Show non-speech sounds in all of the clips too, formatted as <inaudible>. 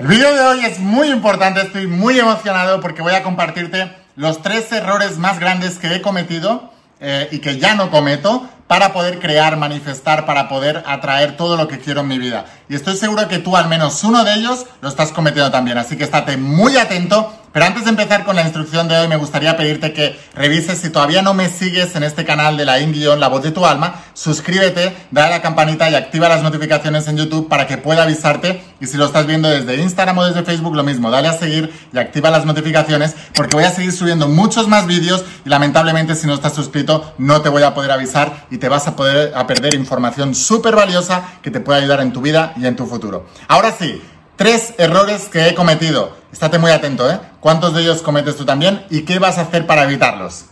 El vídeo de hoy es muy importante, estoy muy emocionado porque voy a compartirte los tres errores más grandes que he cometido eh, y que ya no cometo para poder crear, manifestar, para poder atraer todo lo que quiero en mi vida. Y estoy seguro que tú al menos uno de ellos lo estás cometiendo también, así que estate muy atento pero antes de empezar con la instrucción de hoy, me gustaría pedirte que revises si todavía no me sigues en este canal de la InGuión, La Voz de tu Alma, suscríbete, dale a la campanita y activa las notificaciones en YouTube para que pueda avisarte. Y si lo estás viendo desde Instagram o desde Facebook, lo mismo, dale a seguir y activa las notificaciones porque voy a seguir subiendo muchos más vídeos y lamentablemente si no estás suscrito no te voy a poder avisar y te vas a poder a perder información súper valiosa que te puede ayudar en tu vida y en tu futuro. Ahora sí, tres errores que he cometido. Estate muy atento, ¿eh? ¿Cuántos de ellos cometes tú también y qué vas a hacer para evitarlos?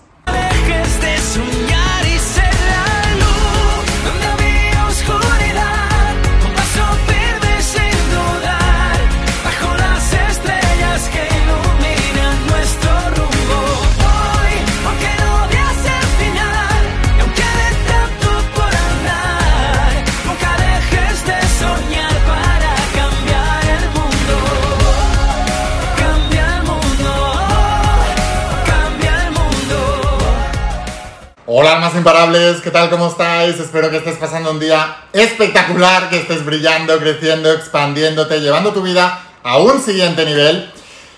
Hola almas imparables, ¿qué tal? ¿Cómo estáis? Espero que estés pasando un día espectacular, que estés brillando, creciendo, expandiéndote, llevando tu vida a un siguiente nivel.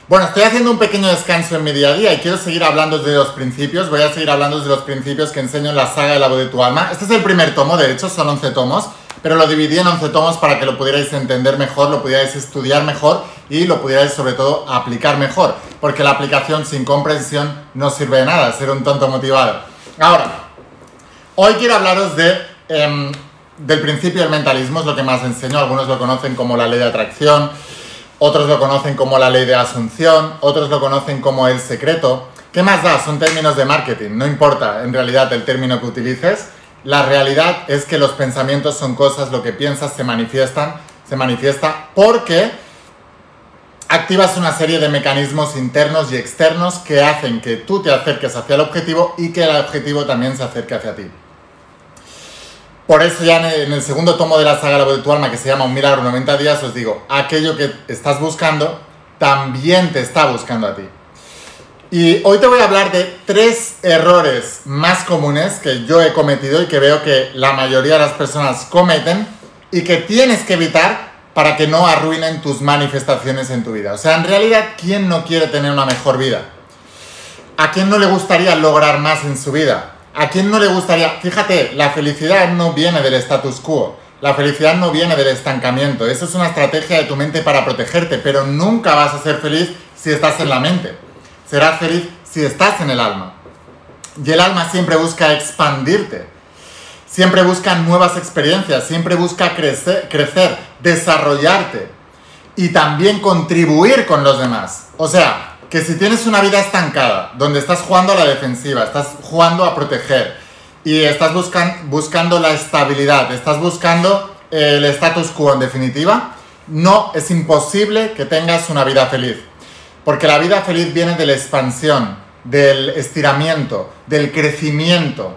Bueno, estoy haciendo un pequeño descanso en mi día a día y quiero seguir hablando de los principios. Voy a seguir hablando de los principios que enseño en la saga de la voz de tu alma. Este es el primer tomo, de hecho son 11 tomos, pero lo dividí en 11 tomos para que lo pudierais entender mejor, lo pudierais estudiar mejor y lo pudierais sobre todo aplicar mejor. Porque la aplicación sin comprensión no sirve de nada, ser un tonto motivado. Ahora, hoy quiero hablaros de, em, del principio del mentalismo, es lo que más enseño. Algunos lo conocen como la ley de atracción, otros lo conocen como la ley de asunción, otros lo conocen como el secreto. ¿Qué más da? Son términos de marketing, no importa en realidad el término que utilices. La realidad es que los pensamientos son cosas, lo que piensas se manifiestan, se manifiesta porque activas una serie de mecanismos internos y externos que hacen que tú te acerques hacia el objetivo y que el objetivo también se acerque hacia ti. Por eso ya en el segundo tomo de la saga de tu alma, que se llama Un milagro 90 días, os digo, aquello que estás buscando también te está buscando a ti. Y hoy te voy a hablar de tres errores más comunes que yo he cometido y que veo que la mayoría de las personas cometen y que tienes que evitar para que no arruinen tus manifestaciones en tu vida. O sea, en realidad, ¿quién no quiere tener una mejor vida? ¿A quién no le gustaría lograr más en su vida? ¿A quién no le gustaría? Fíjate, la felicidad no viene del status quo. La felicidad no viene del estancamiento. Eso es una estrategia de tu mente para protegerte, pero nunca vas a ser feliz si estás en la mente. Serás feliz si estás en el alma. Y el alma siempre busca expandirte siempre busca nuevas experiencias, siempre busca crecer, desarrollarte y también contribuir con los demás. O sea, que si tienes una vida estancada, donde estás jugando a la defensiva, estás jugando a proteger y estás buscando la estabilidad, estás buscando el status quo en definitiva, no es imposible que tengas una vida feliz. Porque la vida feliz viene de la expansión, del estiramiento, del crecimiento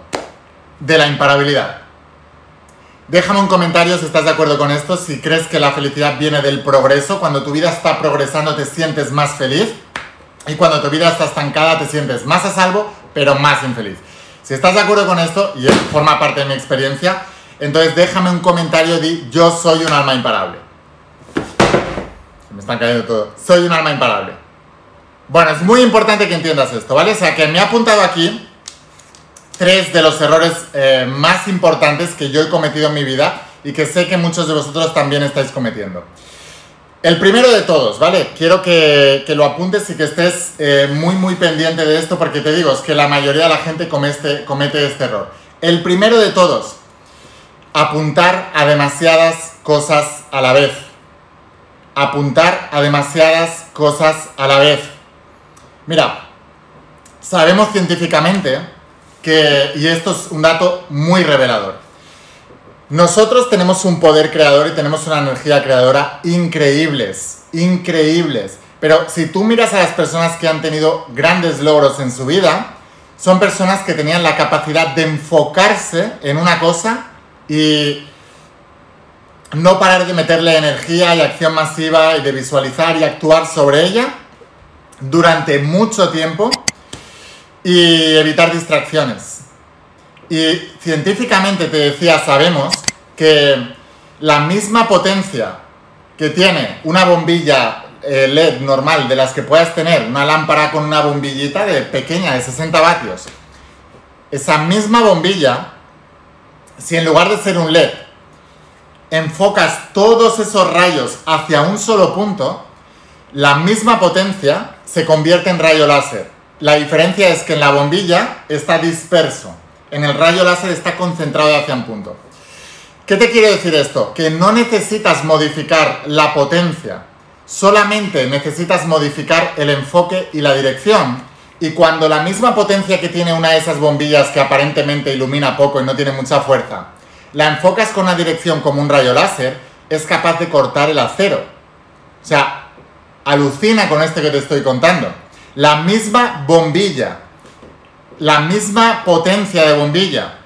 de la imparabilidad. Déjame un comentario si estás de acuerdo con esto, si crees que la felicidad viene del progreso, cuando tu vida está progresando te sientes más feliz y cuando tu vida está estancada te sientes más a salvo, pero más infeliz. Si estás de acuerdo con esto, y forma parte de mi experiencia, entonces déjame un comentario de yo soy un alma imparable. Se me están cayendo todo. Soy un alma imparable. Bueno, es muy importante que entiendas esto, ¿vale? O sea, que me he apuntado aquí tres de los errores eh, más importantes que yo he cometido en mi vida y que sé que muchos de vosotros también estáis cometiendo. El primero de todos, ¿vale? Quiero que, lo apuntes y que estés eh, muy, muy pendiente de esto porque te digo, es que la mayoría de la gente comete este error. El primero de todos, apuntar a demasiadas cosas a la vez. Apuntar a demasiadas cosas a la vez. Mira, sabemos científicamente y esto es un dato muy revelador. Nosotros tenemos un poder creador y tenemos una energía creadora increíbles, increíbles. Pero si tú miras a las personas que han tenido grandes logros en su vida, son personas que tenían la capacidad de enfocarse en una cosa y no parar de meterle energía y acción masiva y de visualizar y actuar sobre ella durante mucho tiempo y evitar distracciones. Y científicamente te decía, sabemos que la misma potencia que tiene una bombilla eh, LED normal de las que puedas tener, una lámpara con una bombillita de pequeña de 60 vatios, esa misma bombilla, si en lugar de ser un LED, enfocas todos esos rayos hacia un solo punto, la misma potencia se convierte en rayo láser. La diferencia es que en la bombilla está disperso, en el rayo láser está concentrado hacia un punto. ¿Qué te quiere decir esto? Que no necesitas modificar la potencia, solamente necesitas modificar el enfoque y la dirección. Y cuando la misma potencia que tiene una de esas bombillas que aparentemente ilumina poco y no tiene mucha fuerza, la enfocas con una dirección como un rayo láser, es capaz de cortar el acero. O sea, alucina con esto que te estoy contando. La misma bombilla, la misma potencia de bombilla,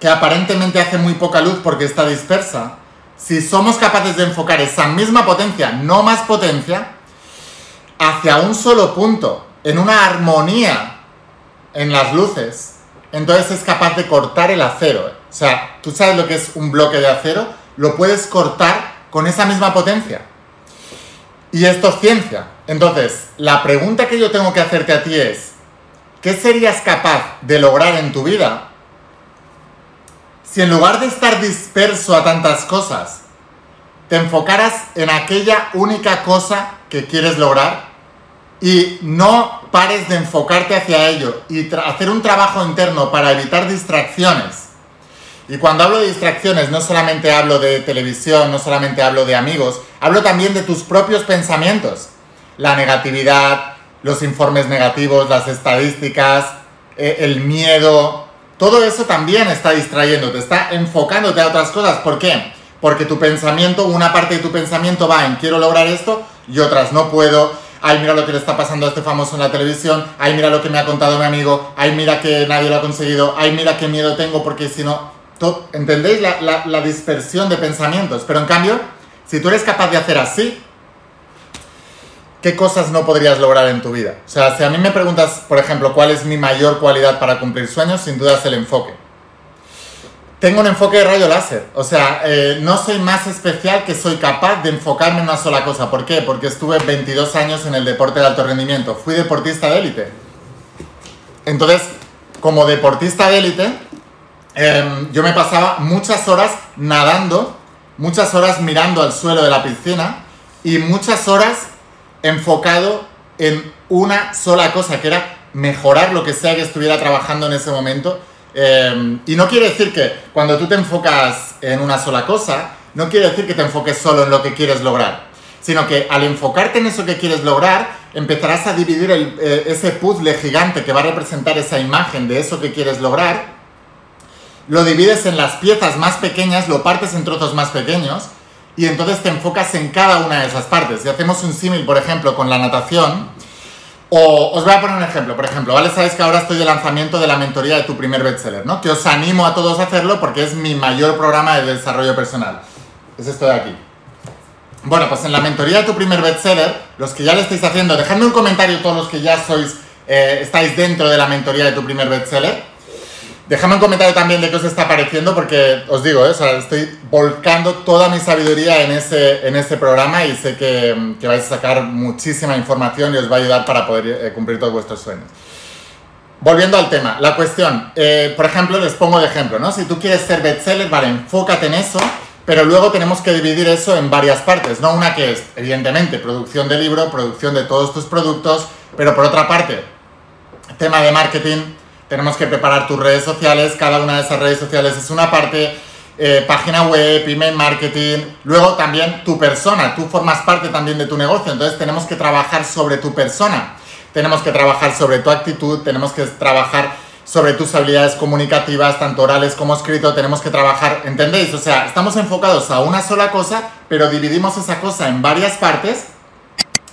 que aparentemente hace muy poca luz porque está dispersa, si somos capaces de enfocar esa misma potencia, no más potencia, hacia un solo punto, en una armonía en las luces, entonces es capaz de cortar el acero. O sea, tú sabes lo que es un bloque de acero, lo puedes cortar con esa misma potencia. Y esto es ciencia. Entonces, la pregunta que yo tengo que hacerte a ti es, ¿qué serías capaz de lograr en tu vida si en lugar de estar disperso a tantas cosas, te enfocaras en aquella única cosa que quieres lograr y no pares de enfocarte hacia ello y hacer un trabajo interno para evitar distracciones. Y cuando hablo de distracciones no solamente hablo de televisión, no solamente hablo de amigos, hablo también de tus propios pensamientos. La negatividad, los informes negativos, las estadísticas, eh, el miedo, todo eso también está distrayéndote, está enfocándote a otras cosas. ¿Por qué? Porque tu pensamiento, una parte de tu pensamiento va en quiero lograr esto y otras no puedo. Ay, mira lo que le está pasando a este famoso en la televisión. Ay, mira lo que me ha contado mi amigo. Ay, mira que nadie lo ha conseguido. Ay, mira qué miedo tengo porque si no... ¿Entendéis la, la dispersión de pensamientos? Pero en cambio, si tú eres capaz de hacer así, ¿qué cosas no podrías lograr en tu vida? O sea, si a mí me preguntas, por ejemplo, cuál es mi mayor cualidad para cumplir sueños, sin duda es el enfoque. Tengo un enfoque de rayo láser, o sea, eh, no soy más especial que soy capaz de enfocarme en una sola cosa. ¿Por qué? Porque estuve 22 años en el deporte de alto rendimiento, fui deportista de élite. Entonces, como deportista de élite, em, yo me pasaba muchas horas nadando, muchas horas mirando al suelo de la piscina y muchas horas enfocado en una sola cosa, que era mejorar lo que sea que estuviera trabajando en ese momento. Eh, y no quiere decir que cuando tú te enfocas en una sola cosa, no quiere decir que te enfoques solo en lo que quieres lograr, sino que al enfocarte en eso que quieres lograr, empezarás a dividir eh, ese puzzle gigante que va a representar esa imagen de eso que quieres lograr, lo divides en las piezas más pequeñas, lo partes en trozos más pequeños, y entonces te enfocas en cada una de esas partes. Si hacemos un símil, por ejemplo, con la natación, o os voy a poner un ejemplo, por ejemplo, ¿vale? Sabéis que ahora estoy de lanzamiento de la mentoría de tu primer bestseller, ¿no? Que os animo a todos a hacerlo porque es mi mayor programa de desarrollo personal. Es esto de aquí. Bueno, pues en la mentoría de tu primer bestseller, los que ya lo estáis haciendo, dejadme un comentario todos los que ya sois, eh, estáis dentro de la mentoría de tu primer bestseller. Dejadme un comentario también de qué os está pareciendo, porque os digo, ¿eh? estoy volcando toda mi sabiduría en ese, en programa y sé que, que vais a sacar muchísima información y os va a ayudar para poder eh, cumplir todos vuestros sueños. Volviendo al tema, la cuestión, eh, por ejemplo, les pongo de ejemplo, ¿no? Si tú quieres ser bestseller, vale, enfócate en eso, pero luego tenemos que dividir eso en varias partes, ¿no? Una que es, evidentemente, producción de libro, producción de todos tus productos, pero por otra parte, tema de marketing, tenemos que preparar tus redes sociales, cada una de esas redes sociales es una parte, eh, página web, email marketing, luego también tu persona, tú formas parte también de tu negocio, entonces tenemos que trabajar sobre tu persona, tenemos que trabajar sobre tu actitud, tenemos que trabajar sobre tus habilidades comunicativas, tanto orales como escrito, tenemos que trabajar, ¿entendéis? O sea, estamos enfocados a una sola cosa, pero dividimos esa cosa en varias partes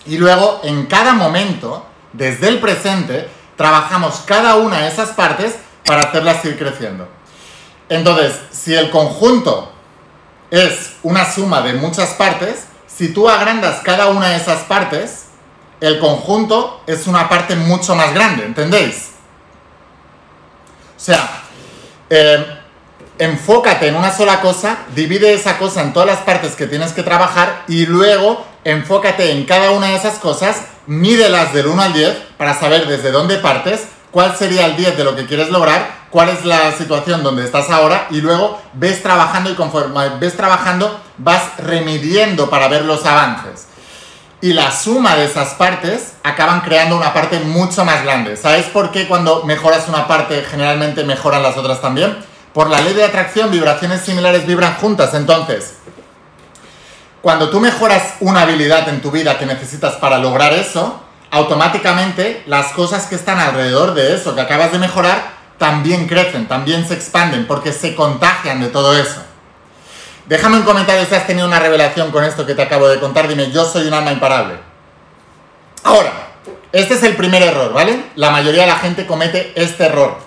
y luego en cada momento, desde el presente, trabajamos cada una de esas partes para hacerlas ir creciendo. Entonces, si el conjunto es una suma de muchas partes, si tú agrandas cada una de esas partes, el conjunto es una parte mucho más grande, ¿entendéis? O sea, eh, enfócate en una sola cosa, divide esa cosa en todas las partes que tienes que trabajar y luego enfócate en cada una de esas cosas, mídelas del 1 al 10 para saber desde dónde partes, cuál sería el 10 de lo que quieres lograr, cuál es la situación donde estás ahora y luego ves trabajando y conforme ves trabajando vas remediando para ver los avances. Y la suma de esas partes acaban creando una parte mucho más grande. ¿Sabes por qué cuando mejoras una parte generalmente mejoran las otras también? Por la ley de atracción, vibraciones similares vibran juntas. Entonces, cuando tú mejoras una habilidad en tu vida que necesitas para lograr eso, automáticamente las cosas que están alrededor de eso que acabas de mejorar también crecen, también se expanden, porque se contagian de todo eso. Déjame un comentario si has tenido una revelación con esto que te acabo de contar. Dime, yo soy un alma imparable. Ahora, este es el primer error, ¿vale? La mayoría de la gente comete este error.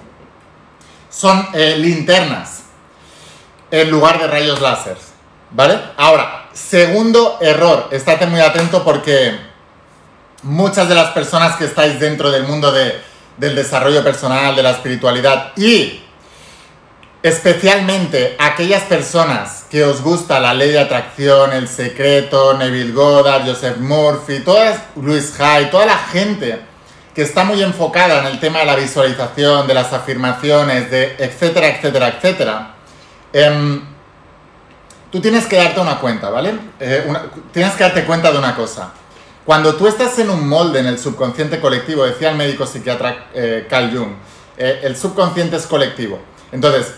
Son eh, linternas en lugar de rayos láser, ¿vale? Ahora, segundo error. Estate muy atento porque muchas de las personas que estáis dentro del mundo del desarrollo personal, de la espiritualidad y especialmente aquellas personas que os gusta la ley de atracción, el secreto, Neville Goddard, Joseph Murphy, todas, Luis Hay, toda la gente que está muy enfocada en el tema de la visualización, de las afirmaciones, de etcétera, etcétera, etcétera. Em, tú tienes que darte una cuenta, ¿vale? Eh, tienes que darte cuenta de una cosa. Cuando tú estás en un molde en el subconsciente colectivo, decía el médico psiquiatra eh, Carl Jung, eh, el subconsciente es colectivo. Entonces,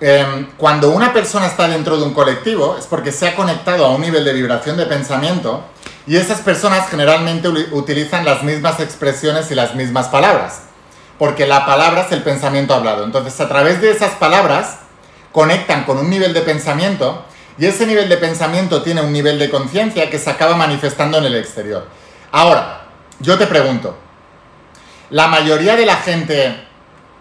em, cuando una persona está dentro de un colectivo es porque se ha conectado a un nivel de vibración de pensamiento y esas personas generalmente utilizan las mismas expresiones y las mismas palabras. Porque la palabra es el pensamiento hablado. Entonces, a través de esas palabras, conectan con un nivel de pensamiento y ese nivel de pensamiento tiene un nivel de conciencia que se acaba manifestando en el exterior. Ahora, yo te pregunto, la mayoría de la gente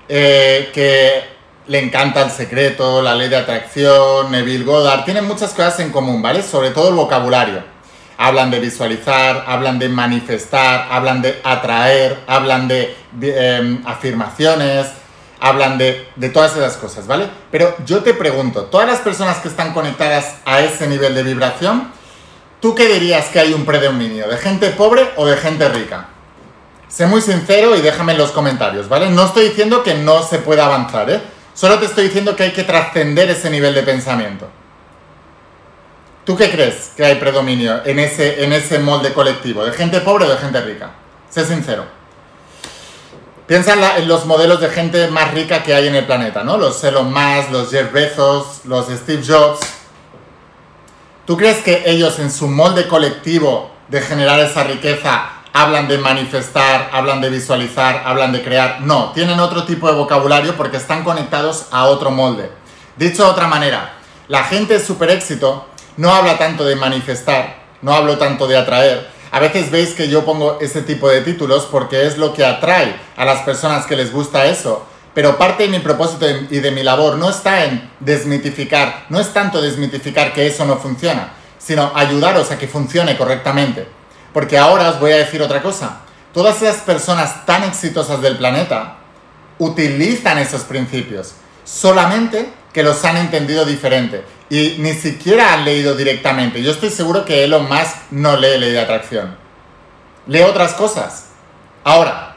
eh, que le encanta el secreto, la ley de atracción, Neville Goddard, tienen muchas cosas en común, ¿vale? Sobre todo el vocabulario. Hablan de visualizar, hablan de manifestar, hablan de atraer, hablan de, em, afirmaciones, hablan de, todas esas cosas, ¿vale? Pero yo te pregunto, todas las personas que están conectadas a ese nivel de vibración, ¿tú qué dirías que hay un predominio? ¿De gente pobre o de gente rica? Sé muy sincero y déjame en los comentarios, ¿vale? No estoy diciendo que no se pueda avanzar, ¿eh? Solo te estoy diciendo que hay que trascender ese nivel de pensamiento. ¿Tú qué crees que hay predominio en ese, en ese molde colectivo? ¿De gente pobre o de gente rica? Sé sincero. Piensa en, los modelos de gente más rica que hay en el planeta, ¿no? Los Elon Musk, los Jeff Bezos, los Steve Jobs. ¿Tú crees que ellos en su molde colectivo de generar esa riqueza hablan de manifestar, hablan de visualizar, hablan de crear? No, tienen otro tipo de vocabulario porque están conectados a otro molde. Dicho de otra manera, la gente super éxito no habla tanto de manifestar, no hablo tanto de atraer, a veces veis que yo pongo ese tipo de títulos porque es lo que atrae a las personas que les gusta eso. Pero parte de mi propósito y de mi labor no está en desmitificar, no es tanto desmitificar que eso no funciona, sino ayudaros a que funcione correctamente. Porque ahora os voy a decir otra cosa. Todas esas personas tan exitosas del planeta utilizan esos principios, solamente que los han entendido diferente y ni siquiera han leído directamente. Yo estoy seguro que Elon Musk no lee ley de atracción. Lee otras cosas. Ahora,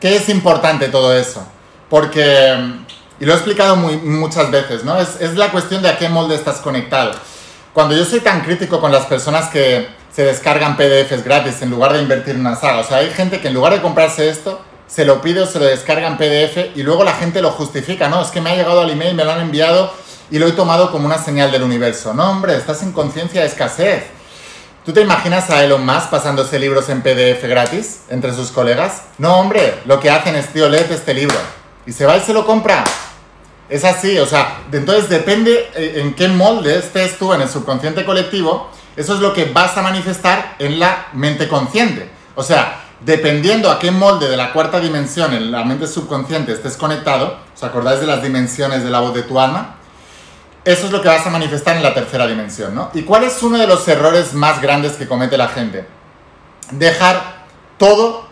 ¿qué es importante todo eso? Porque, y lo he explicado muy, muchas veces, ¿no? Es, es la cuestión de a qué molde estás conectado. Cuando yo soy tan crítico con las personas que se descargan PDFs gratis en lugar de invertir en una saga, o sea, hay gente que en lugar de comprarse esto, se lo pide o se lo descarga en PDF y luego la gente lo justifica, no, es que me ha llegado al email, me lo han enviado y lo he tomado como una señal del universo. No, hombre, estás en conciencia de escasez. ¿Tú te imaginas a Elon Musk pasándose libros en PDF gratis entre sus colegas? No, hombre, lo que hacen es, tío, léete este libro. Y se va y se lo compra. Es así, o sea, entonces depende eh, en qué molde estés tú en el subconsciente colectivo, eso es lo que vas a manifestar en la mente consciente. O sea, dependiendo a qué molde de la cuarta dimensión en la mente subconsciente estés conectado, ¿os acordáis de las dimensiones de la voz de tu alma? Eso es lo que vas a manifestar en la tercera dimensión, ¿no? ¿Y cuál es uno de los errores más grandes que comete la gente? Dejar todo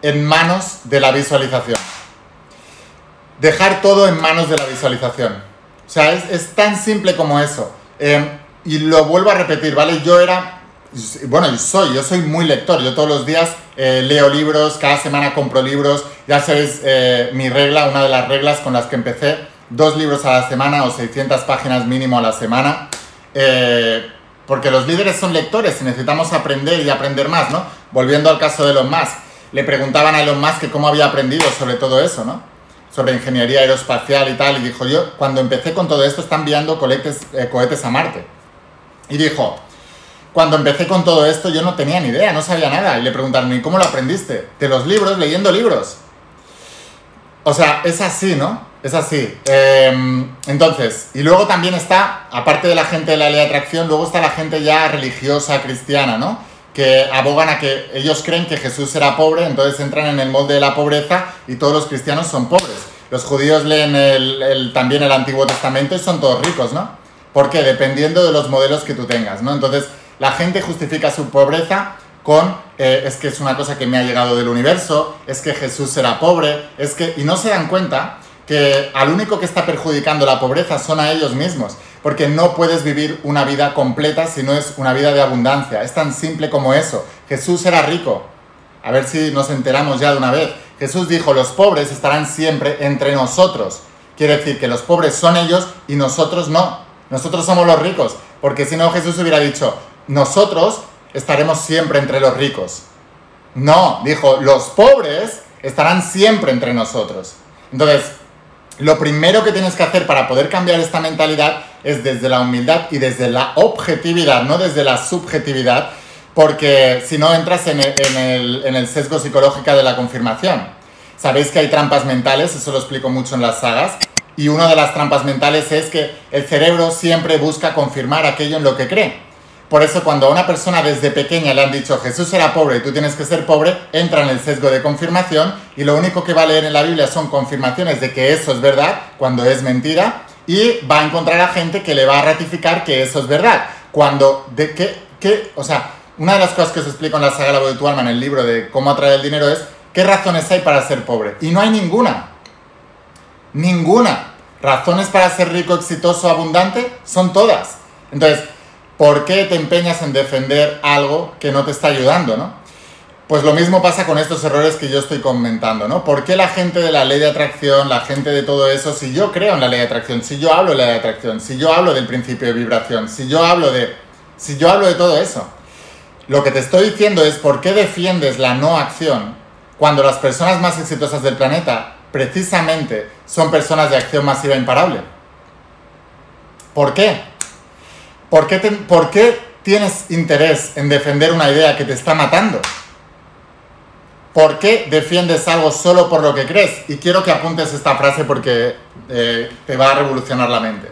en manos de la visualización. Dejar todo en manos de la visualización. O sea, es, tan simple como eso. Em, y lo vuelvo a repetir, ¿vale? Yo era, bueno, yo soy, yo soy muy lector. Yo todos los días eh, leo libros, cada semana compro libros. Ya sabéis eh, mi regla, una de las reglas con las que empecé, dos libros a la semana o 600 páginas mínimo a la semana. Eh, porque los líderes son lectores y necesitamos aprender y aprender más, ¿no? Volviendo al caso de Elon Musk, le preguntaban a Elon Musk cómo había aprendido sobre todo eso, ¿no? Sobre ingeniería aeroespacial y tal, y dijo, yo cuando empecé con todo esto está enviando cohetes, eh, cohetes a Marte. Y dijo, cuando empecé con todo esto yo no tenía ni idea, no sabía nada. Y le preguntaron, ¿y cómo lo aprendiste? De los libros, leyendo libros. O sea, es así, ¿no? Es así. Em, entonces, y luego también está, aparte de la gente de la ley de atracción, luego está la gente ya religiosa, cristiana, ¿no? Que abogan a que ellos creen que Jesús era pobre, entonces entran en el molde de la pobreza y todos los cristianos son pobres. Los judíos leen el, también el Antiguo Testamento y son todos ricos, ¿no? ¿Por qué? Dependiendo de los modelos que tú tengas, ¿no? Entonces, la gente justifica su pobreza con eh, es que es una cosa que me ha llegado del universo, es que Jesús era pobre, es que... Y no se dan cuenta que al único que está perjudicando la pobreza son a ellos mismos, porque no puedes vivir una vida completa si no es una vida de abundancia. Es tan simple como eso. Jesús era rico. A ver si nos enteramos ya de una vez. Jesús dijo, los pobres estarán siempre entre nosotros. Quiere decir que los pobres son ellos y nosotros no. Nosotros somos los ricos. Porque si no, Jesús hubiera dicho, nosotros estaremos siempre entre los ricos. No, dijo, los pobres estarán siempre entre nosotros. Entonces, lo primero que tienes que hacer para poder cambiar esta mentalidad es desde la humildad y desde la objetividad, no desde la subjetividad, porque si no entras en el, sesgo psicológico de la confirmación. Sabéis que hay trampas mentales, eso lo explico mucho en las sagas, y una de las trampas mentales es que el cerebro siempre busca confirmar aquello en lo que cree. Por eso cuando a una persona desde pequeña le han dicho Jesús era pobre y tú tienes que ser pobre, entra en el sesgo de confirmación y lo único que va a leer en la Biblia son confirmaciones de que eso es verdad cuando es mentira y va a encontrar a gente que le va a ratificar que eso es verdad. Cuando, de qué, qué, o sea, una de las cosas que os explico en la saga La voz de tu alma, en el libro de cómo atraer el dinero es qué razones hay para ser pobre. Y no hay ninguna. Ninguna. Razones para ser rico, exitoso, abundante, son todas. Entonces, ¿por qué te empeñas en defender algo que no te está ayudando, no? Pues lo mismo pasa con estos errores que yo estoy comentando, ¿no? ¿Por qué la gente de la ley de atracción, la gente de todo eso, si yo creo en la ley de atracción, si yo hablo de la ley de atracción, si yo hablo del principio de vibración, si yo hablo de, si yo hablo de todo eso, lo que te estoy diciendo es por qué defiendes la no acción cuando las personas más exitosas del planeta precisamente son personas de acción masiva imparable. ¿Por qué? ¿Por qué, tienes interés en defender una idea que te está matando? ¿Por qué defiendes algo solo por lo que crees? Y quiero que apuntes esta frase porque eh, te va a revolucionar la mente.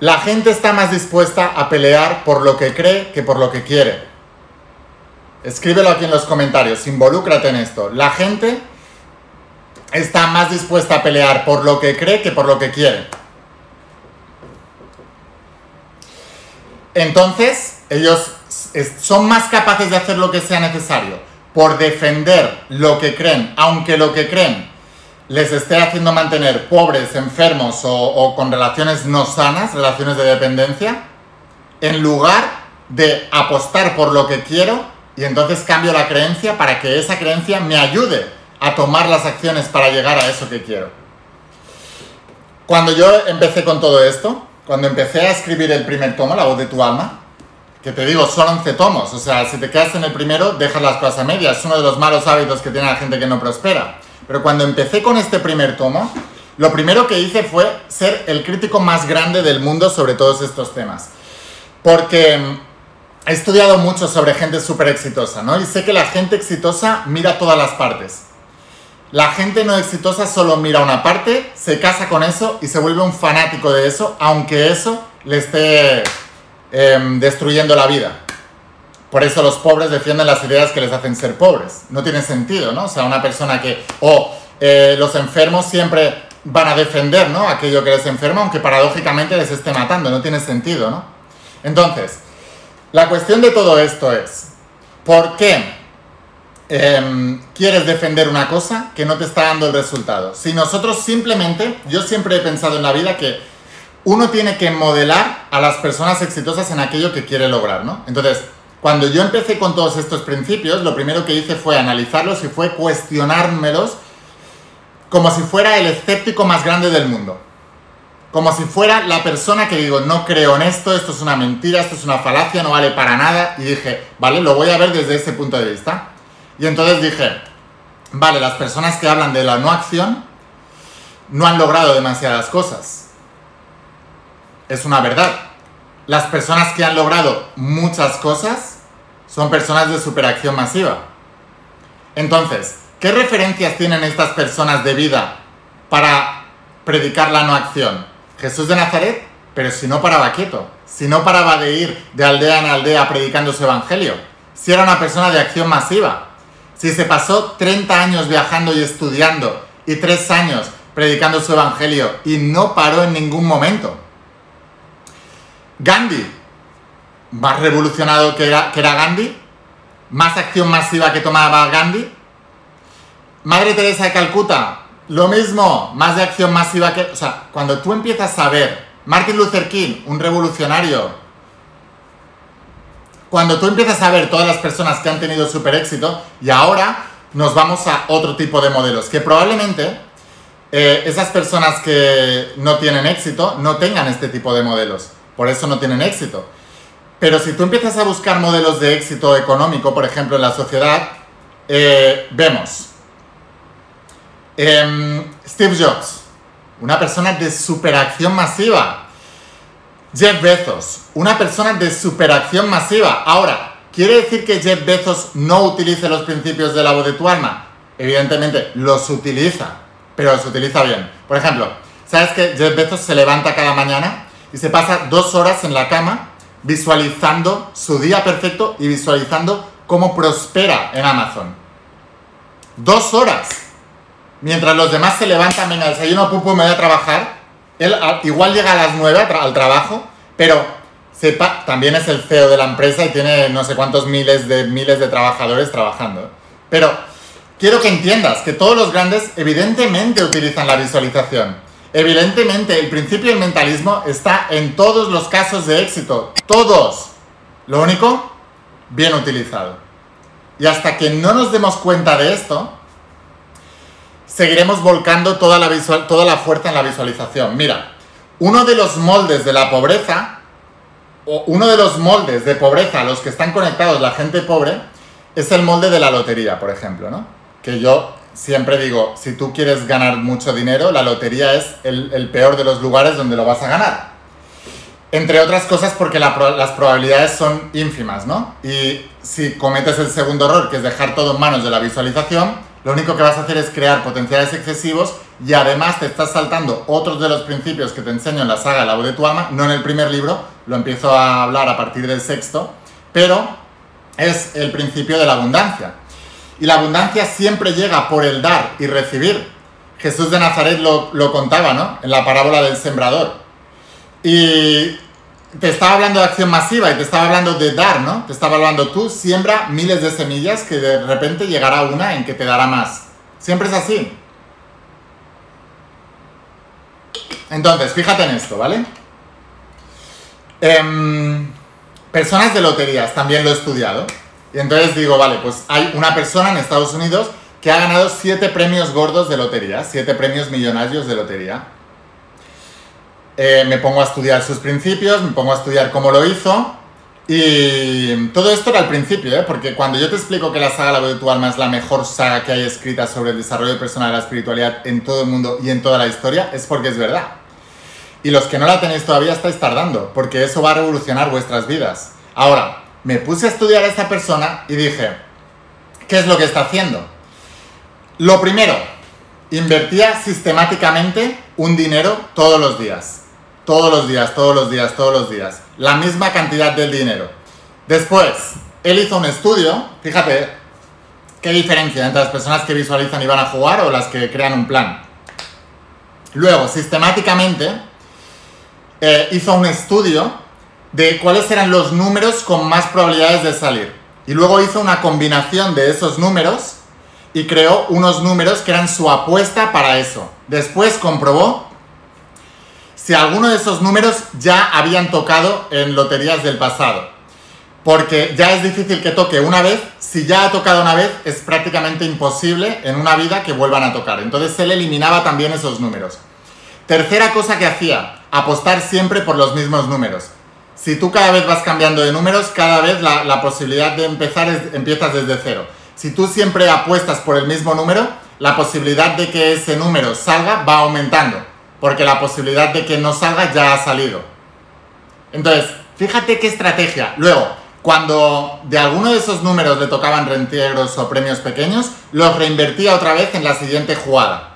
La gente está más dispuesta a pelear por lo que cree que por lo que quiere. Escríbelo aquí en los comentarios, involúcrate en esto. La gente está más dispuesta a pelear por lo que cree que por lo que quiere. Entonces, ellos son más capaces de hacer lo que sea necesario por defender lo que creen, aunque lo que creen les esté haciendo mantener pobres, enfermos o, con relaciones no sanas, relaciones de dependencia, en lugar de apostar por lo que quiero y entonces cambio la creencia para que esa creencia me ayude a tomar las acciones para llegar a eso que quiero. Cuando yo empecé con todo esto, cuando empecé a escribir el primer tomo, La voz de tu alma, que te digo, son 11 tomos, o sea, si te quedas en el primero, dejas las cosas a medias, es uno de los malos hábitos que tiene la gente que no prospera. Pero cuando empecé con este primer tomo, lo primero que hice fue ser el crítico más grande del mundo sobre todos estos temas. Porque mm, he estudiado mucho sobre gente súper exitosa, ¿no? Y sé que la gente exitosa mira todas las partes. La gente no exitosa solo mira una parte, se casa con eso y se vuelve un fanático de eso, aunque eso le esté em, destruyendo la vida. Por eso los pobres defienden las ideas que les hacen ser pobres. No tiene sentido, ¿no? O sea, una persona que... O eh, los enfermos siempre van a defender, ¿no? Aquello que les enferma, aunque paradójicamente les esté matando, no tiene sentido, ¿no? Entonces, la cuestión de todo esto es, ¿por qué em, quieres defender una cosa que no te está dando el resultado? Si nosotros simplemente, yo siempre he pensado en la vida que uno tiene que modelar a las personas exitosas en aquello que quiere lograr, ¿no? Entonces, cuando yo empecé con todos estos principios, lo primero que hice fue analizarlos y fue cuestionármelos como si fuera el escéptico más grande del mundo. Como si fuera la persona que digo, no creo en esto, esto es una mentira, esto es una falacia, no vale para nada. Y dije, vale, lo voy a ver desde ese punto de vista. Y entonces dije, vale, las personas que hablan de la no acción no han logrado demasiadas cosas. Es una verdad. Las personas que han logrado muchas cosas son personas de superacción masiva. Entonces, ¿Qué referencias tienen estas personas de vida para predicar la no acción? Jesús de Nazaret, pero si no paraba quieto, si no paraba de ir de aldea en aldea predicando su evangelio, si era una persona de acción masiva, si se pasó 30 años viajando y estudiando y 3 años predicando su evangelio y no paró en ningún momento. Gandhi, más revolucionado que era, que era Gandhi, más acción masiva que tomaba Gandhi, Madre Teresa de Calcuta, lo mismo, más de acción masiva que... O sea, cuando tú empiezas a ver Martin Luther King, un revolucionario, cuando tú empiezas a ver todas las personas que han tenido super éxito, y ahora nos vamos a otro tipo de modelos, que probablemente eh, esas personas que no tienen éxito no tengan este tipo de modelos, por eso no tienen éxito. Pero si tú empiezas a buscar modelos de éxito económico, por ejemplo, en la sociedad, eh, vemos Em, Steve Jobs, una persona de superacción masiva. Jeff Bezos, una persona de superacción masiva. Ahora, ¿quiere decir que Jeff Bezos no utilice los principios de la voz de tu alma? Evidentemente, los utiliza, pero los utiliza bien. Por ejemplo, ¿sabes que Jeff Bezos se levanta cada mañana y se pasa dos horas en la cama visualizando su día perfecto y visualizando cómo prospera en Amazon? Dos horas. Mientras los demás se levantan, venga, desayuno, pum, pum, me voy a trabajar. Él igual llega a las 9 al trabajo, pero sepa, también es el CEO de la empresa y tiene no sé cuántos miles de miles de trabajadores trabajando. Pero quiero que entiendas que todos los grandes evidentemente utilizan la visualización. Evidentemente el principio del mentalismo está en todos los casos de éxito. Todos. Lo único, bien utilizado. Y hasta que no nos demos cuenta de esto, seguiremos volcando toda la, visual, toda la fuerza en la visualización. Mira, uno de los moldes de la pobreza, o uno de los moldes de pobreza a los que están conectados la gente pobre, es el molde de la lotería, por ejemplo, ¿no? Que yo siempre digo, si tú quieres ganar mucho dinero, la lotería es el, peor de los lugares donde lo vas a ganar. Entre otras cosas porque las probabilidades son ínfimas, ¿no? Y si cometes el segundo error, que es dejar todo en manos de la visualización, lo único que vas a hacer es crear potenciales excesivos y además te estás saltando otros de los principios que te enseño en la saga La voz de tu alma, no en el primer libro, lo empiezo a hablar a partir del sexto, pero es el principio de la abundancia. Y la abundancia siempre llega por el dar y recibir. Jesús de Nazaret lo, lo contaba, ¿no? En la parábola del sembrador. Y te estaba hablando de acción masiva y te estaba hablando de dar, ¿no? Te estaba hablando tú, siembra miles de semillas que de repente llegará una en que te dará más. Siempre es así. Entonces, fíjate en esto, ¿vale? Em, personas de loterías, también lo he estudiado. Y entonces digo, vale, pues hay una persona en Estados Unidos que ha ganado siete premios gordos de lotería, siete premios millonarios de lotería. Eh, me pongo a estudiar sus principios, me pongo a estudiar cómo lo hizo. Y todo esto era al principio, ¿eh? porque cuando yo te explico que la saga La voz de tu alma es la mejor saga que hay escrita sobre el desarrollo personal de la espiritualidad en todo el mundo y en toda la historia, es porque es verdad. Y los que no la tenéis todavía estáis tardando, porque eso va a revolucionar vuestras vidas. Ahora, me puse a estudiar a esta persona y dije, ¿qué es lo que está haciendo? Lo primero, invertía sistemáticamente un dinero todos los días. Todos los días, todos los días, todos los días. La misma cantidad del dinero. Después, él hizo un estudio, fíjate qué diferencia entre las personas que visualizan y van a jugar o las que crean un plan. Luego, sistemáticamente, eh, hizo un estudio de cuáles eran los números con más probabilidades de salir. Y luego hizo una combinación de esos números y creó unos números que eran su apuesta para eso. Después comprobó si alguno de esos números ya habían tocado en loterías del pasado. Porque ya es difícil que toque una vez, si ya ha tocado una vez es prácticamente imposible en una vida que vuelvan a tocar. Entonces él eliminaba también esos números. Tercera cosa que hacía, apostar siempre por los mismos números. Si tú cada vez vas cambiando de números, cada vez la, posibilidad de empezar es, empiezas desde cero. Si tú siempre apuestas por el mismo número, la posibilidad de que ese número salga va aumentando, porque la posibilidad de que no salga ya ha salido. Entonces, fíjate qué estrategia. Luego, cuando de alguno de esos números le tocaban reintegros o premios pequeños, los reinvertía otra vez en la siguiente jugada.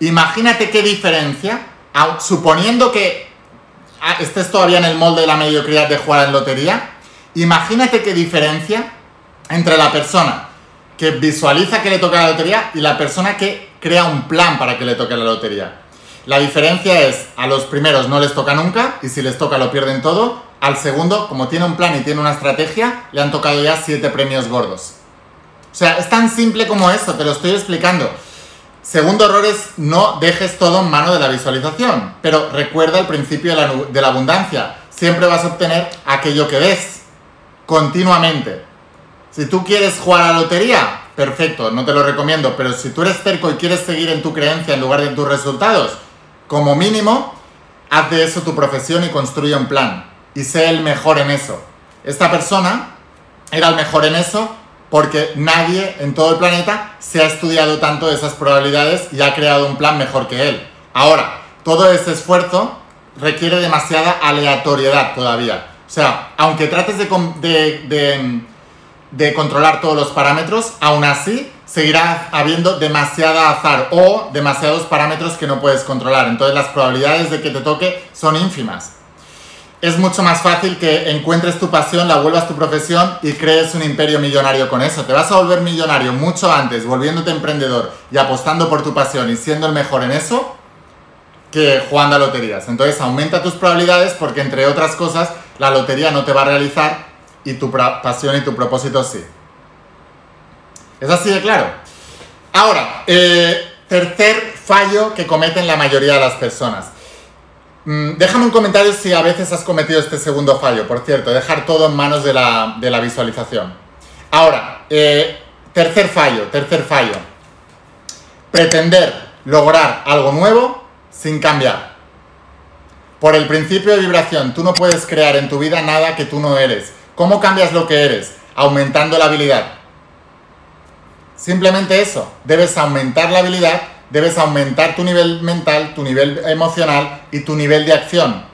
Imagínate qué diferencia, suponiendo que ah, estés todavía en el molde de la mediocridad de jugar en lotería, imagínate qué diferencia entre la persona que visualiza que le toca la lotería y la persona que crea un plan para que le toque la lotería. La diferencia es, a los primeros no les toca nunca y si les toca lo pierden todo, al segundo, como tiene un plan y tiene una estrategia, le han tocado ya siete premios gordos. O sea, es tan simple como eso, te lo estoy explicando. Segundo error es no dejes todo en mano de la visualización, pero recuerda el principio de la, abundancia. Siempre vas a obtener aquello que ves, continuamente. Si tú quieres jugar a la lotería, perfecto, no te lo recomiendo, pero si tú eres cerco y quieres seguir en tu creencia en lugar de en tus resultados, como mínimo, haz de eso tu profesión y construye un plan y sé el mejor en eso. Esta persona era el mejor en eso porque nadie en todo el planeta se ha estudiado tanto esas probabilidades y ha creado un plan mejor que él. Ahora, todo ese esfuerzo requiere demasiada aleatoriedad todavía. O sea, aunque trates de, de, de, controlar todos los parámetros, aún así seguirá habiendo demasiada azar o demasiados parámetros que no puedes controlar. Entonces las probabilidades de que te toque son ínfimas es mucho más fácil que encuentres tu pasión, la vuelvas tu profesión y crees un imperio millonario con eso. Te vas a volver millonario mucho antes, volviéndote emprendedor y apostando por tu pasión y siendo el mejor en eso, que jugando a loterías. Entonces aumenta tus probabilidades porque entre otras cosas la lotería no te va a realizar y tu pasión y tu propósito sí. Es así de claro. Ahora, eh, tercer fallo que cometen la mayoría de las personas Mm, déjame un comentario si a veces has cometido este segundo fallo, por cierto, dejar todo en manos de la, visualización. Ahora, eh, tercer fallo, tercer fallo. Pretender lograr algo nuevo sin cambiar. Por el principio de vibración, tú no puedes crear en tu vida nada que tú no eres. ¿Cómo cambias lo que eres? Aumentando la habilidad. Simplemente eso. Debes aumentar la habilidad debes aumentar tu nivel mental, tu nivel emocional y tu nivel de acción.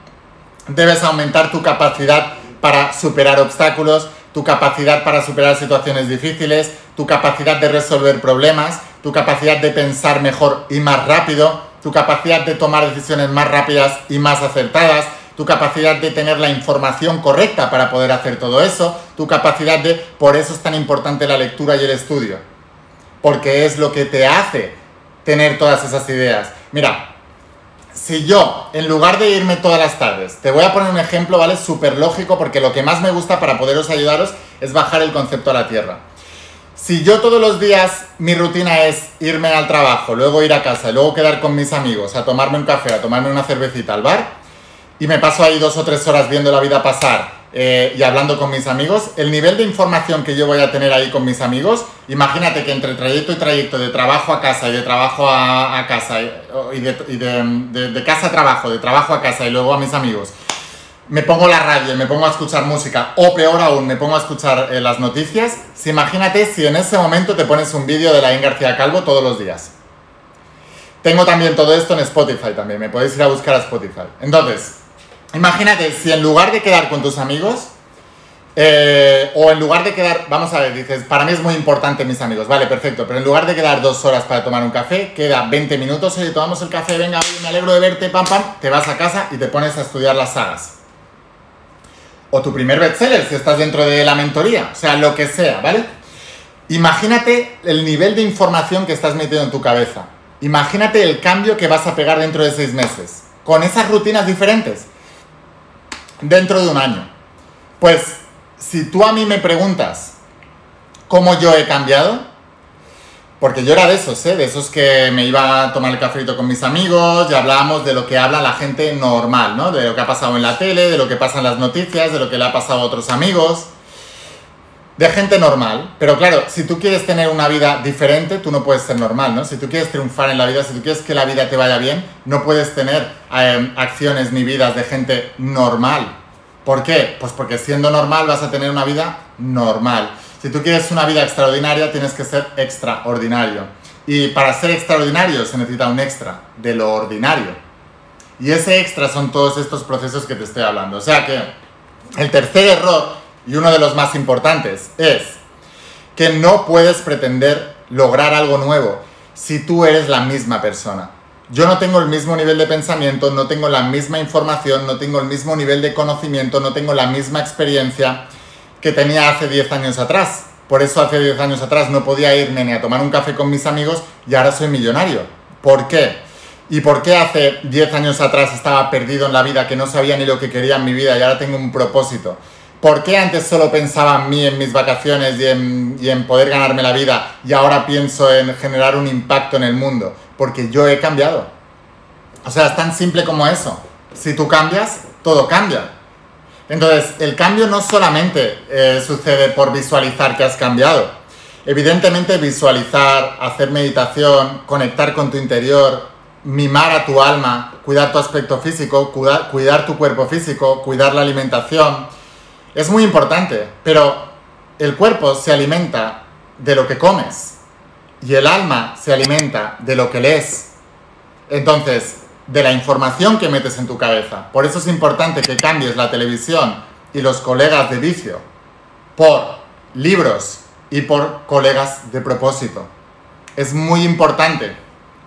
Debes aumentar tu capacidad para superar obstáculos, tu capacidad para superar situaciones difíciles, tu capacidad de resolver problemas, tu capacidad de pensar mejor y más rápido, tu capacidad de tomar decisiones más rápidas y más acertadas, tu capacidad de tener la información correcta para poder hacer todo eso, tu capacidad de... Por eso es tan importante la lectura y el estudio, porque es lo que te hace tener todas esas ideas. Mira, si yo, en lugar de irme todas las tardes, te voy a poner un ejemplo, ¿vale? Súper lógico, porque lo que más me gusta para poderos ayudaros es bajar el concepto a la tierra. Si yo todos los días mi rutina es irme al trabajo, luego ir a casa luego quedar con mis amigos a tomarme un café, a tomarme una cervecita al bar, y me paso ahí dos o tres horas viendo la vida pasar eh, y hablando con mis amigos, el nivel de información que yo voy a tener ahí con mis amigos, imagínate que entre trayecto y trayecto, de trabajo a casa y de trabajo a, casa, y, de, casa a trabajo, de trabajo a casa y luego a mis amigos, me pongo la radio me pongo a escuchar música, o peor aún, me pongo a escuchar eh, las noticias, si imagínate si en ese momento te pones un vídeo de la García Calvo todos los días. Tengo también todo esto en Spotify también, me podéis ir a buscar a Spotify. Entonces, Imagínate, si en lugar de quedar con tus amigos, eh, o en lugar de quedar, vamos a ver, dices, para mí es muy importante mis amigos, vale, perfecto, pero en lugar de quedar dos horas para tomar un café, queda 20 minutos, oye, tomamos el café, venga, me alegro de verte, pam, pam, te vas a casa y te pones a estudiar las sagas. O tu primer bestseller, si estás dentro de la mentoría, o sea, lo que sea, ¿vale? Imagínate el nivel de información que estás metiendo en tu cabeza. Imagínate el cambio que vas a pegar dentro de seis meses, con esas rutinas diferentes, dentro de un año. Pues si tú a mí me preguntas cómo yo he cambiado, porque yo era de esos, ¿eh? de esos que me iba a tomar el cafrito con mis amigos y hablábamos de lo que habla la gente normal, ¿no? De lo que ha pasado en la tele, de lo que pasa en las noticias, de lo que le ha pasado a otros amigos, de gente normal. Pero claro, si tú quieres tener una vida diferente, tú no puedes ser normal, ¿no? Si tú quieres triunfar en la vida, si tú quieres que la vida te vaya bien, no puedes tener eh, acciones ni vidas de gente normal. ¿Por qué? Pues porque siendo normal vas a tener una vida normal. Si tú quieres una vida extraordinaria, tienes que ser extraordinario. Y para ser extraordinario se necesita un extra de lo ordinario. Y ese extra son todos estos procesos que te estoy hablando. O sea que el tercer error, y uno de los más importantes, es que no puedes pretender lograr algo nuevo si tú eres la misma persona. Yo no tengo el mismo nivel de pensamiento, no tengo la misma información, no tengo el mismo nivel de conocimiento, no tengo la misma experiencia que tenía hace 10 años atrás. Por eso hace 10 años atrás no podía irme ni a tomar un café con mis amigos y ahora soy millonario. ¿Por qué? ¿Y por qué hace 10 años atrás estaba perdido en la vida, que no sabía ni lo que quería en mi vida y ahora tengo un propósito? ¿Por qué antes solo pensaba en mí, en mis vacaciones y en, poder ganarme la vida y ahora pienso en generar un impacto en el mundo? Porque yo he cambiado. O sea, es tan simple como eso. Si tú cambias, todo cambia. Entonces, el cambio no solamente eh, sucede por visualizar que has cambiado. Evidentemente, visualizar, hacer meditación, conectar con tu interior, mimar a tu alma, cuidar tu aspecto físico, cuidar tu cuerpo físico, cuidar la alimentación, es muy importante. Pero el cuerpo se alimenta de lo que comes y el alma se alimenta de lo que lees. Entonces, de la información que metes en tu cabeza. Por eso es importante que cambies la televisión y los colegas de vicio por libros y por colegas de propósito. Es muy importante,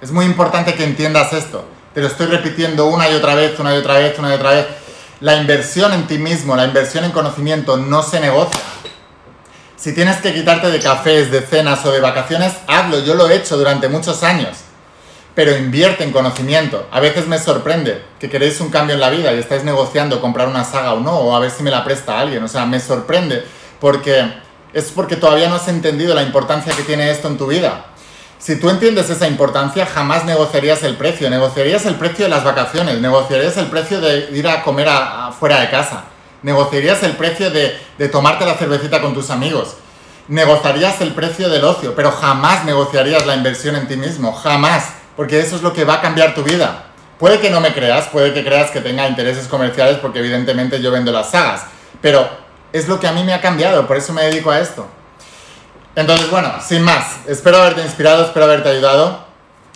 es muy importante que entiendas esto. Te lo estoy repitiendo una y otra vez, una y otra vez, una y otra vez. La inversión en ti mismo, la inversión en conocimiento no se negocia. Si tienes que quitarte de cafés, de cenas o de vacaciones, hazlo. Yo lo he hecho durante muchos años pero invierte en conocimiento. A veces me sorprende que queréis un cambio en la vida y estáis negociando comprar una saga o no, o a ver si me la presta alguien. O sea, me sorprende porque es porque todavía no has entendido la importancia que tiene esto en tu vida. Si tú entiendes esa importancia, jamás negociarías el precio. Negociarías el precio de las vacaciones, negociarías el precio de ir a comer fuera de casa, negociarías el precio de, de tomarte la cervecita con tus amigos, negociarías el precio del ocio, pero jamás negociarías la inversión en ti mismo, jamás porque eso es lo que va a cambiar tu vida. Puede que no me creas, puede que creas que tenga intereses comerciales porque evidentemente yo vendo las sagas, pero es lo que a mí me ha cambiado, por eso me dedico a esto. Entonces, bueno, sin más, espero haberte inspirado, espero haberte ayudado.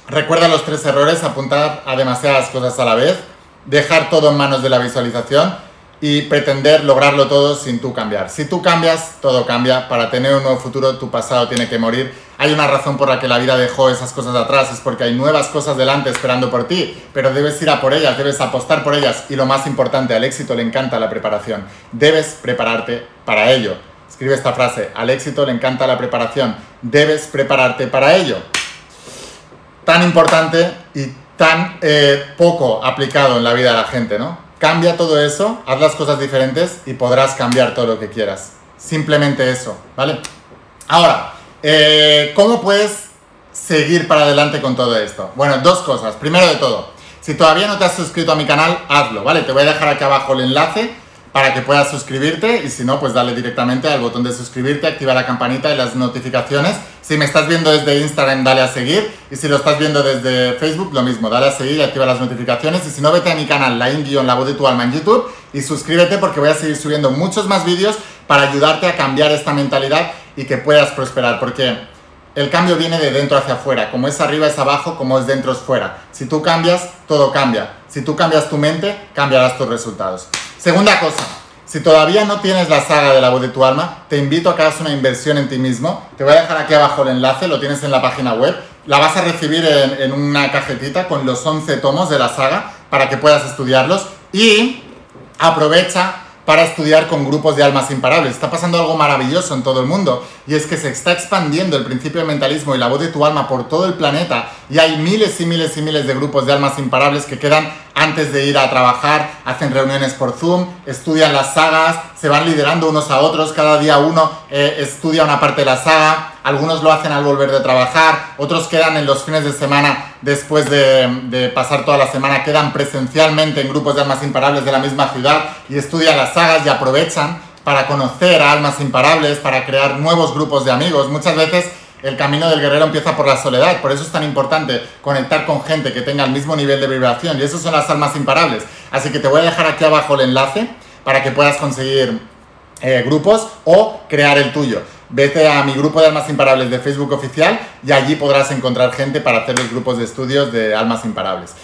Recuerda los tres errores, apuntar a demasiadas cosas a la vez, dejar todo en manos de la visualización y pretender lograrlo todo sin tú cambiar. Si tú cambias, todo cambia. Para tener un nuevo futuro, tu pasado tiene que morir. Hay una razón por la que la vida dejó esas cosas atrás, es porque hay nuevas cosas delante esperando por ti, pero debes ir a por ellas, debes apostar por ellas y lo más importante, al éxito le encanta la preparación. Debes prepararte para ello. Escribe esta frase, al éxito le encanta la preparación, debes prepararte para ello. Tan importante y tan eh, poco aplicado en la vida de la gente, ¿no? Cambia todo eso, haz las cosas diferentes y podrás cambiar todo lo que quieras. Simplemente eso, ¿vale? Ahora, eh, ¿cómo puedes seguir para adelante con todo esto? Bueno, dos cosas. Primero de todo, si todavía no te has suscrito a mi canal, hazlo, ¿vale? Te voy a dejar aquí abajo el enlace para que puedas suscribirte y si no, pues dale directamente al botón de suscribirte, activa la campanita y las notificaciones. Si me estás viendo desde Instagram, dale a seguir y si lo estás viendo desde Facebook, lo mismo, dale a seguir y activa las notificaciones y si no, vete a mi canal, la en la voz de tu alma en YouTube y suscríbete porque voy a seguir subiendo muchos más vídeos para ayudarte a cambiar esta mentalidad y que puedas prosperar porque el cambio viene de dentro hacia afuera, como es arriba es abajo, como es dentro es fuera. Si tú cambias, todo cambia. Si tú cambias tu mente, cambiarás tus resultados. Segunda cosa, si todavía no tienes la saga de la voz de tu alma, te invito a que hagas una inversión en ti mismo. Te voy a dejar aquí abajo el enlace, lo tienes en la página web. La vas a recibir en, una cajetita con los 11 tomos de la saga para que puedas estudiarlos. Y aprovecha para estudiar con grupos de almas imparables. Está pasando algo maravilloso en todo el mundo. Y es que se está expandiendo el principio de mentalismo y la voz de tu alma por todo el planeta y hay miles y miles y miles de grupos de almas imparables que quedan antes de ir a trabajar, hacen reuniones por Zoom, estudian las sagas, se van liderando unos a otros, cada día uno eh, estudia una parte de la saga, algunos lo hacen al volver de trabajar, otros quedan en los fines de semana después de, de, pasar toda la semana, quedan presencialmente en grupos de almas imparables de la misma ciudad y estudian las sagas y aprovechan para conocer a almas imparables, para crear nuevos grupos de amigos. Muchas veces el camino del guerrero empieza por la soledad, por eso es tan importante conectar con gente que tenga el mismo nivel de vibración y eso son las almas imparables. Así que te voy a dejar aquí abajo el enlace para que puedas conseguir eh, grupos o crear el tuyo. Vete a mi grupo de almas imparables de Facebook oficial y allí podrás encontrar gente para hacer los grupos de estudios de almas imparables.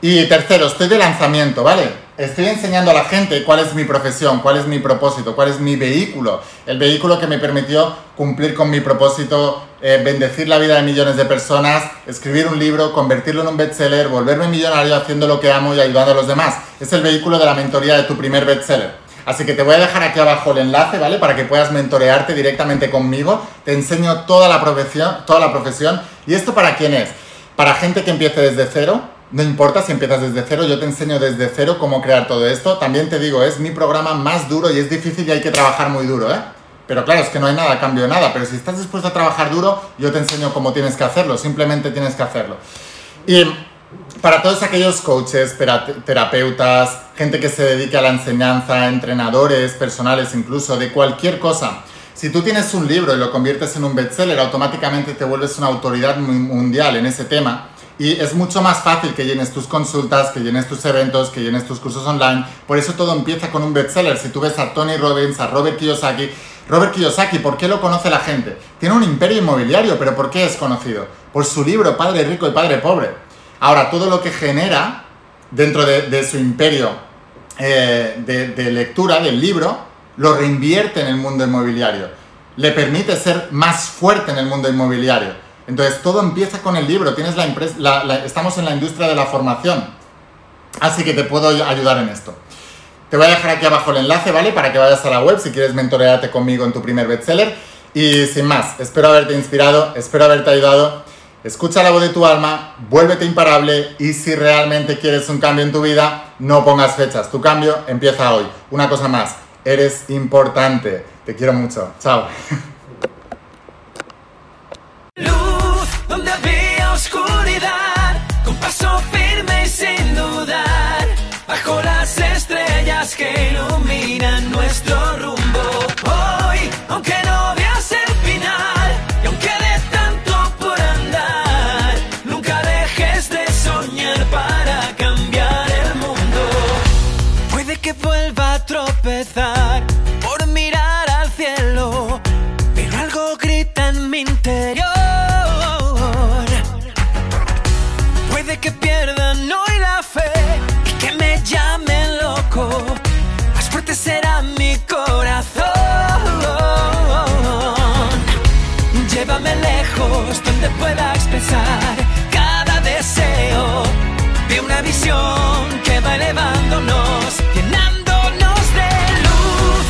Y tercero, estoy de lanzamiento, ¿vale? Estoy enseñando a la gente cuál es mi profesión, cuál es mi propósito, cuál es mi vehículo. El vehículo que me permitió cumplir con mi propósito, eh, bendecir la vida de millones de personas, escribir un libro, convertirlo en un bestseller, volverme millonario haciendo lo que amo y ayudando a los demás. Es el vehículo de la mentoría de tu primer bestseller. Así que te voy a dejar aquí abajo el enlace, ¿vale? Para que puedas mentorearte directamente conmigo. Te enseño toda la profesión, toda la profesión. ¿Y esto para quién es? Para gente que empiece desde cero, no importa si empiezas desde cero, yo te enseño desde cero cómo crear todo esto. También te digo, es mi programa más duro y es difícil y hay que trabajar muy duro, ¿eh? Pero claro, es que no hay nada cambio nada. Pero si estás dispuesto a trabajar duro, yo te enseño cómo tienes que hacerlo. Simplemente tienes que hacerlo. Y para todos aquellos coaches, terapeutas, gente que se dedique a la enseñanza, entrenadores personales incluso, de cualquier cosa. Si tú tienes un libro y lo conviertes en un bestseller, automáticamente te vuelves una autoridad mundial en ese tema y es mucho más fácil que llenes tus consultas, que llenes tus eventos, que llenes tus cursos online. Por eso todo empieza con un bestseller. Si tú ves a Tony Robbins, a Robert Kiyosaki, Robert Kiyosaki, ¿por qué lo conoce la gente? Tiene un imperio inmobiliario, pero ¿por qué es conocido? Por su libro Padre Rico y Padre Pobre. Ahora, todo lo que genera dentro de, su imperio eh, de, de lectura del libro, lo reinvierte en el mundo inmobiliario. Le permite ser más fuerte en el mundo inmobiliario entonces todo empieza con el libro, tienes la, estamos en la industria de la formación, así que te puedo ayudar en esto. Te voy a dejar aquí abajo el enlace, ¿vale? Para que vayas a la web si quieres mentorearte conmigo en tu primer bestseller. Y sin más, espero haberte inspirado, espero haberte ayudado. Escucha la voz de tu alma, vuélvete imparable y si realmente quieres un cambio en tu vida, no pongas fechas. Tu cambio empieza hoy. Una cosa más, eres importante. Te quiero mucho. Chao. <laughs> paso firme y sin dudar, bajo las estrellas que iluminan Llévame lejos donde pueda expresar cada deseo de una visión que va elevándonos, llenándonos de luz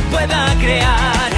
pueda crear